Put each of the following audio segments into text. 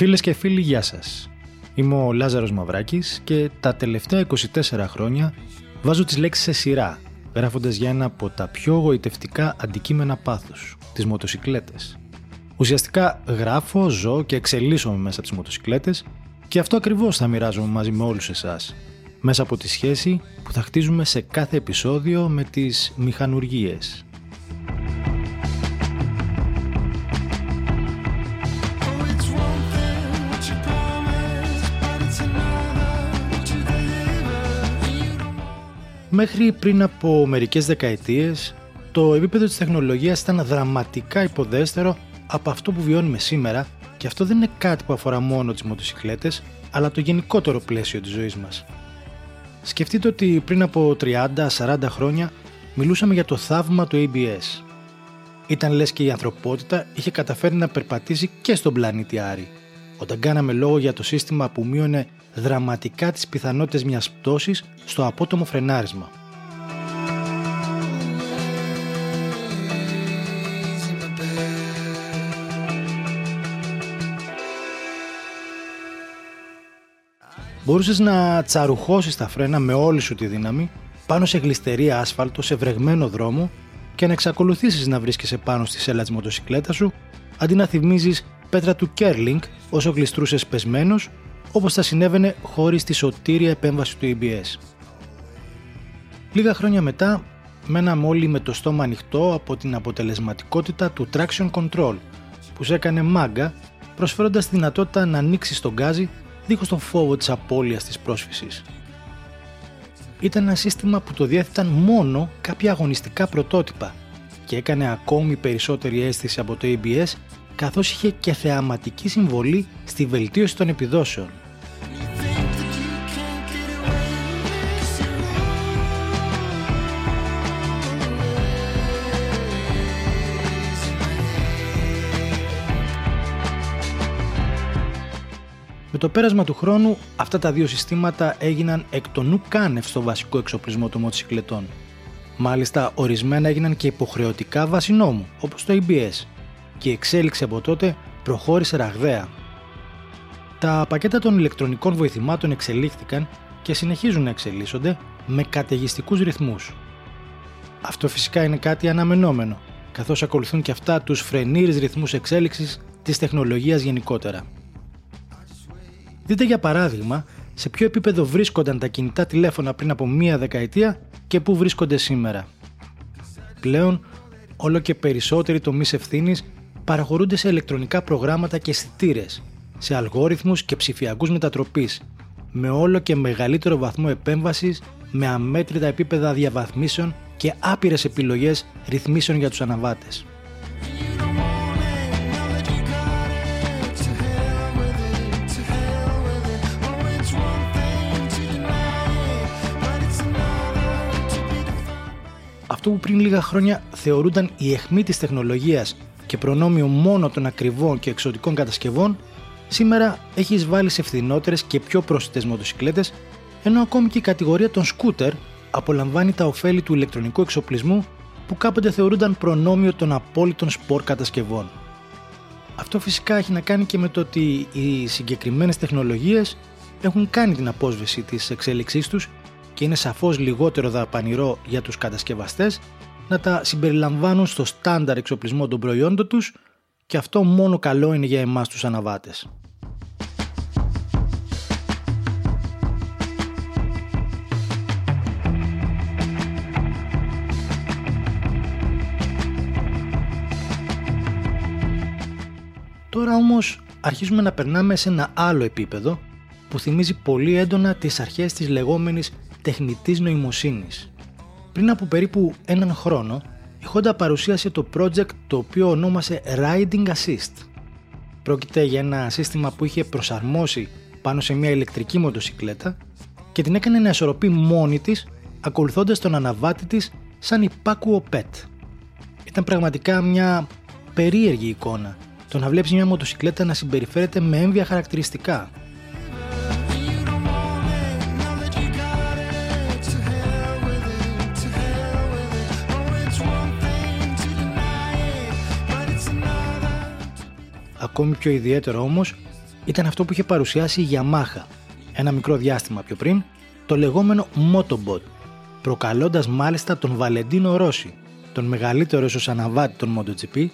Φίλες και φίλοι, γεια σας. Είμαι ο Λάζαρος Μαυράκης και τα τελευταία 24 χρόνια βάζω τις λέξεις σε σειρά, γράφοντας για ένα από τα πιο γοητευτικά αντικείμενα πάθους, τις μοτοσυκλέτες. Ουσιαστικά γράφω, ζω και εξελίσσομαι μέσα από τις μοτοσυκλέτες και αυτό ακριβώς θα μοιράζομαι μαζί με όλους εσάς, μέσα από τη σχέση που θα χτίζουμε σε κάθε επεισόδιο με τις μηχανουργίες. Μέχρι πριν από μερικές δεκαετίες, το επίπεδο της τεχνολογίας ήταν δραματικά υποδέστερο από αυτό που βιώνουμε σήμερα και αυτό δεν είναι κάτι που αφορά μόνο τις μοτοσυκλέτες, αλλά το γενικότερο πλαίσιο της ζωής μας. Σκεφτείτε ότι πριν από 30-40 χρόνια μιλούσαμε για το θαύμα του ABS. Ήταν λες και η ανθρωπότητα είχε καταφέρει να περπατήσει και στον πλανήτη Άρη, όταν κάναμε λόγο για το σύστημα που μείωνε δραματικά τις πιθανότητες μιας πτώσης στο απότομο φρενάρισμα. Μπορούσες να τσαρουχώσεις τα φρένα με όλη σου τη δύναμη πάνω σε γλιστερή άσφαλτο σε βρεγμένο δρόμο και να εξακολουθήσεις να βρίσκεσαι πάνω στη σέλα της μοτοσυκλέτας σου αντί να θυμίζεις πέτρα του Κέρλινγκ όσο γλιστρούσες πεσμένος όπως θα συνέβαινε χωρίς τη σωτήρια επέμβαση του ABS. Λίγα χρόνια μετά, μέναμε όλοι με το στόμα ανοιχτό από την αποτελεσματικότητα του traction control που σε έκανε μάγκα προσφέροντας τη δυνατότητα να ανοίξει τον γκάζι δίχως τον φόβο της απώλειας της πρόσφυσης. Ήταν ένα σύστημα που το διέθεταν μόνο κάποια αγωνιστικά πρωτότυπα και έκανε ακόμη περισσότερη αίσθηση από το ABS καθώς είχε και θεαματική συμβολή στη βελτίωση των επιδόσεων. Με το πέρασμα του χρόνου, αυτά τα δύο συστήματα έγιναν εκ των νου κάνευ στο βασικό εξοπλισμό των μοτοσυκλετών. Μάλιστα, ορισμένα έγιναν και υποχρεωτικά βάση νόμου, όπως το ABS, και η εξέλιξη από τότε προχώρησε ραγδαία. Τα πακέτα των ηλεκτρονικών βοηθημάτων εξελίχθηκαν και συνεχίζουν να εξελίσσονται με καταιγιστικούς ρυθμούς. Αυτό φυσικά είναι κάτι αναμενόμενο, καθώς ακολουθούν και αυτά τους φρενήρες ρυθμούς εξέλιξης της τεχνολογίας γενικότερα. Δείτε για παράδειγμα σε ποιο επίπεδο βρίσκονταν τα κινητά τηλέφωνα πριν από μία δεκαετία και πού βρίσκονται σήμερα. Πλέον, όλο και περισσότεροι τομείς ευθύνης παραχωρούνται σε ηλεκτρονικά προγράμματα και αισθητήρες, σε αλγόριθμους και ψηφιακούς μετατροπής, με όλο και μεγαλύτερο βαθμό επέμβασης, με αμέτρητα επίπεδα διαβαθμίσεων και άπειρες επιλογές ρυθμίσεων για τους αναβάτες. αυτό που πριν λίγα χρόνια θεωρούνταν η αιχμή της τεχνολογίας και προνόμιο μόνο των ακριβών και εξωτικών κατασκευών, σήμερα έχει εισβάλει σε φθηνότερες και πιο πρόσθετες μοτοσυκλέτες, ενώ ακόμη και η κατηγορία των σκούτερ απολαμβάνει τα ωφέλη του ηλεκτρονικού εξοπλισμού που κάποτε θεωρούνταν προνόμιο των απόλυτων σπορ κατασκευών. Αυτό φυσικά έχει να κάνει και με το ότι οι συγκεκριμένες τεχνολογίες έχουν κάνει την απόσβεση της εξέλιξής τους και είναι σαφώς λιγότερο δαπανηρό για τους κατασκευαστές να τα συμπεριλαμβάνουν στο στάνταρ εξοπλισμό των προϊόντων τους και αυτό μόνο καλό είναι για εμάς τους αναβάτες. Τώρα όμως αρχίζουμε να περνάμε σε ένα άλλο επίπεδο που θυμίζει πολύ έντονα τις αρχές της λεγόμενης τεχνητής νοημοσύνης. Πριν από περίπου έναν χρόνο, η Honda παρουσίασε το project το οποίο ονόμασε Riding Assist. Πρόκειται για ένα σύστημα που είχε προσαρμόσει πάνω σε μια ηλεκτρική μοτοσυκλέτα και την έκανε να ισορροπεί μόνη της ακολουθώντας τον αναβάτη της σαν υπάκουο pet. Ήταν πραγματικά μια περίεργη εικόνα το να βλέπεις μια μοτοσυκλέτα να συμπεριφέρεται με έμβια χαρακτηριστικά Ακόμη πιο ιδιαίτερο όμως ήταν αυτό που είχε παρουσιάσει η Yamaha ένα μικρό διάστημα πιο πριν, το λεγόμενο Motobot, προκαλώντας μάλιστα τον Βαλεντίνο Ρώση, τον μεγαλύτερο ίσως αναβάτη των MotoGP,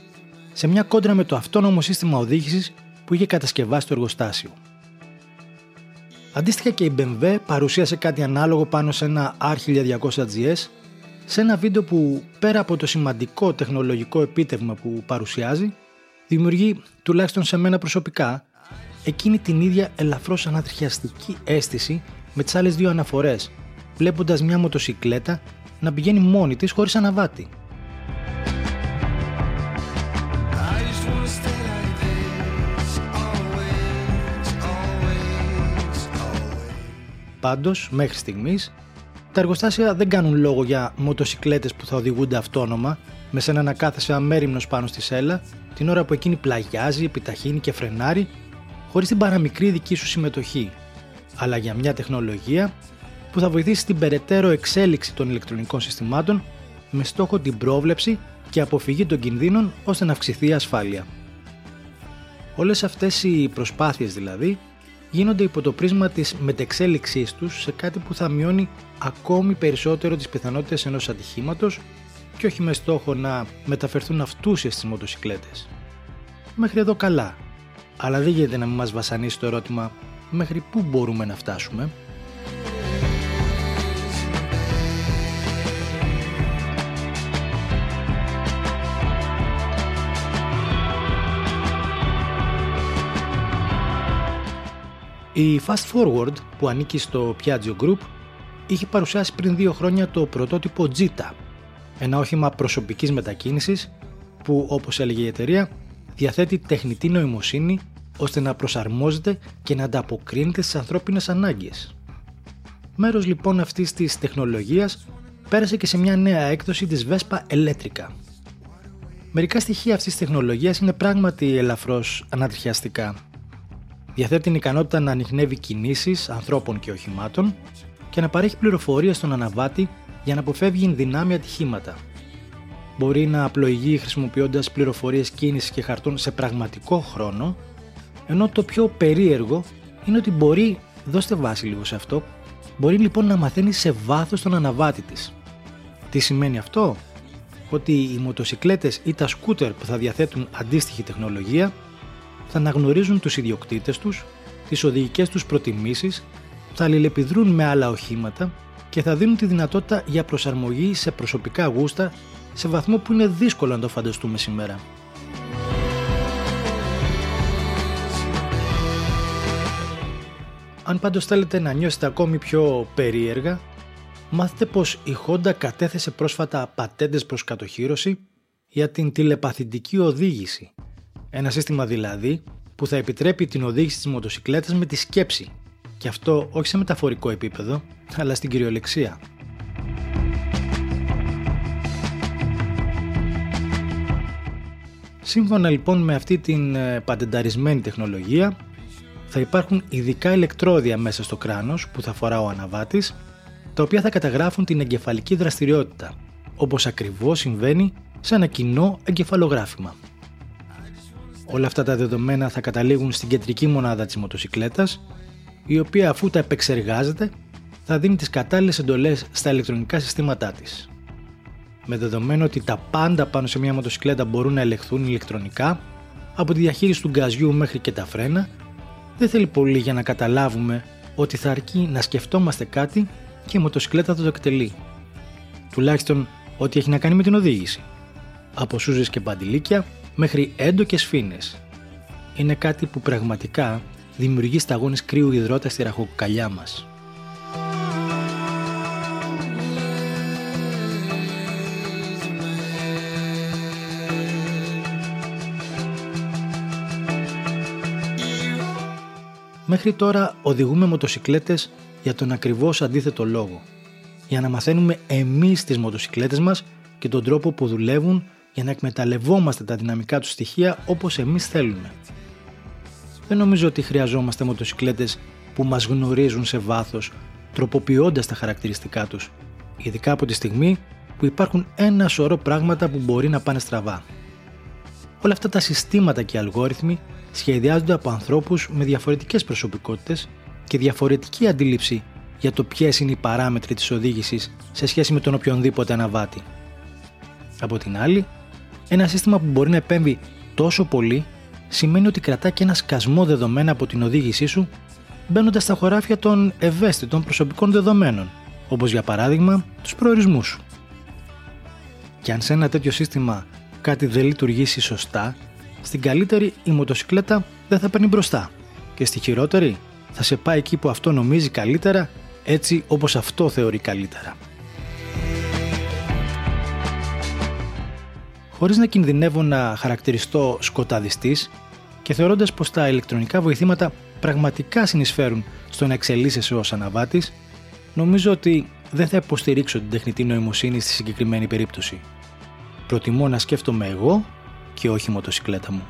σε μια κόντρα με το αυτόνομο σύστημα οδήγησης που είχε κατασκευάσει το εργοστάσιο. Αντίστοιχα και η BMW παρουσίασε κάτι ανάλογο πάνω σε ένα R1200GS σε ένα βίντεο που πέρα από το σημαντικό τεχνολογικό επίτευγμα που παρουσιάζει δημιουργεί τουλάχιστον σε μένα προσωπικά εκείνη την ίδια ελαφρώς ανατριχιαστική αίσθηση με τις άλλες δύο αναφορές βλέποντας μια μοτοσυκλέτα να πηγαίνει μόνη της χωρίς αναβάτη. Πάντως, μέχρι στιγμής, τα εργοστάσια δεν κάνουν λόγο για μοτοσυκλέτες που θα οδηγούνται αυτόνομα, με σένα να κάθεσαι αμέριμνος πάνω στη σέλα, την ώρα που εκείνη πλαγιάζει, επιταχύνει και φρενάρει, χωρίς την παραμικρή δική σου συμμετοχή, αλλά για μια τεχνολογία που θα βοηθήσει την περαιτέρω εξέλιξη των ηλεκτρονικών συστημάτων με στόχο την πρόβλεψη και αποφυγή των κινδύνων ώστε να αυξηθεί η ασφάλεια. Όλες αυτές οι προσπάθειες δηλαδή γίνονται υπό το πρίσμα της μετεξέλιξής τους σε κάτι που θα μειώνει ακόμη περισσότερο τις πιθανότητες ενός ατυχήματος και όχι με στόχο να μεταφερθούν αυτούσιες στις μοτοσυκλέτες. Μέχρι εδώ καλά, αλλά δεν γίνεται να μην μας βασανίσει το ερώτημα μέχρι πού μπορούμε να φτάσουμε. Η Fast Forward που ανήκει στο Piaggio Group είχε παρουσιάσει πριν δύο χρόνια το πρωτότυπο Jita, ένα όχημα προσωπικής μετακίνησης που όπως έλεγε η εταιρεία διαθέτει τεχνητή νοημοσύνη ώστε να προσαρμόζεται και να ανταποκρίνεται στις ανθρώπινες ανάγκες. Μέρος λοιπόν αυτής της τεχνολογίας πέρασε και σε μια νέα έκδοση της Vespa Electrica. Μερικά στοιχεία αυτής της τεχνολογίας είναι πράγματι ελαφρώς ανατριχιαστικά διαθέτει την ικανότητα να ανοιχνεύει κινήσεις ανθρώπων και οχημάτων και να παρέχει πληροφορίες στον αναβάτη για να αποφεύγει δυνάμει ατυχήματα. Μπορεί να απλοηγεί χρησιμοποιώντας πληροφορίες κίνησης και χαρτών σε πραγματικό χρόνο, ενώ το πιο περίεργο είναι ότι μπορεί, δώστε βάση λίγο σε αυτό, μπορεί λοιπόν να μαθαίνει σε βάθος τον αναβάτη της. Τι σημαίνει αυτό; Ότι οι μοτοσυκλέτες ή τα σκούτερ που θα διαθέτουν αντίστοιχη τεχνολογία θα αναγνωρίζουν τους ιδιοκτήτες τους, τις οδηγικές τους προτιμήσεις, θα αλληλεπιδρούν με άλλα οχήματα και θα δίνουν τη δυνατότητα για προσαρμογή σε προσωπικά γούστα σε βαθμό που είναι δύσκολο να το φανταστούμε σήμερα. Αν πάντως θέλετε να νιώσετε ακόμη πιο περίεργα, μάθετε πως η Honda κατέθεσε πρόσφατα πατέντες προς κατοχύρωση για την τηλεπαθητική οδήγηση ένα σύστημα δηλαδή που θα επιτρέπει την οδήγηση της μοτοσυκλέτας με τη σκέψη και αυτό όχι σε μεταφορικό επίπεδο, αλλά στην κυριολεξία. Σύμφωνα λοιπόν με αυτή την ε, πατενταρισμένη τεχνολογία θα υπάρχουν ειδικά ηλεκτρόδια μέσα στο κράνος που θα φορά ο αναβάτης τα οποία θα καταγράφουν την εγκεφαλική δραστηριότητα όπως ακριβώς συμβαίνει σε ένα κοινό εγκεφαλογράφημα. Όλα αυτά τα δεδομένα θα καταλήγουν στην κεντρική μονάδα της μοτοσυκλέτας, η οποία αφού τα επεξεργάζεται θα δίνει τις κατάλληλες εντολές στα ηλεκτρονικά συστήματά της. Με δεδομένο ότι τα πάντα πάνω σε μια μοτοσυκλέτα μπορούν να ελεγχθούν ηλεκτρονικά, από τη διαχείριση του γκαζιού μέχρι και τα φρένα, δεν θέλει πολύ για να καταλάβουμε ότι θα αρκεί να σκεφτόμαστε κάτι και η μοτοσυκλέτα θα το εκτελεί. Τουλάχιστον ό,τι έχει να κάνει με την οδήγηση. Από σούζες και παντιλίκια μέχρι έντοκες φίνες. Είναι κάτι που πραγματικά δημιουργεί σταγόνες κρύου υδρότα στη ραχοκοκαλιά μας. Μέχρι τώρα οδηγούμε μοτοσυκλέτες για τον ακριβώς αντίθετο λόγο. Για να μαθαίνουμε εμείς τις μοτοσυκλέτες μας και τον τρόπο που δουλεύουν για να εκμεταλλευόμαστε τα δυναμικά του στοιχεία όπως εμείς θέλουμε. Δεν νομίζω ότι χρειαζόμαστε μοτοσυκλέτες που μας γνωρίζουν σε βάθος, τροποποιώντας τα χαρακτηριστικά τους, ειδικά από τη στιγμή που υπάρχουν ένα σωρό πράγματα που μπορεί να πάνε στραβά. Όλα αυτά τα συστήματα και οι αλγόριθμοι σχεδιάζονται από ανθρώπους με διαφορετικές προσωπικότητες και διαφορετική αντίληψη για το ποιες είναι οι παράμετροι της οδήγησης σε σχέση με τον οποιονδήποτε αναβάτη. Από την άλλη, ένα σύστημα που μπορεί να επέμβει τόσο πολύ σημαίνει ότι κρατά και ένα σκασμό δεδομένα από την οδήγησή σου μπαίνοντας στα χωράφια των ευαίσθητων προσωπικών δεδομένων, όπως για παράδειγμα τους προορισμούς σου. Και αν σε ένα τέτοιο σύστημα κάτι δεν λειτουργήσει σωστά, στην καλύτερη η μοτοσυκλέτα δεν θα παίρνει μπροστά και στη χειρότερη θα σε πάει εκεί που αυτό νομίζει καλύτερα έτσι όπως αυτό θεωρεί καλύτερα. Χωρίς να κινδυνεύω να χαρακτηριστώ σκοταδιστής και θεωρώντας πως τα ηλεκτρονικά βοηθήματα πραγματικά συνεισφέρουν στο να εξελίσσεσαι ως αναβάτης, νομίζω ότι δεν θα υποστηρίξω την τεχνητή νοημοσύνη στη συγκεκριμένη περίπτωση. Προτιμώ να σκέφτομαι εγώ και όχι η μοτοσυκλέτα μου.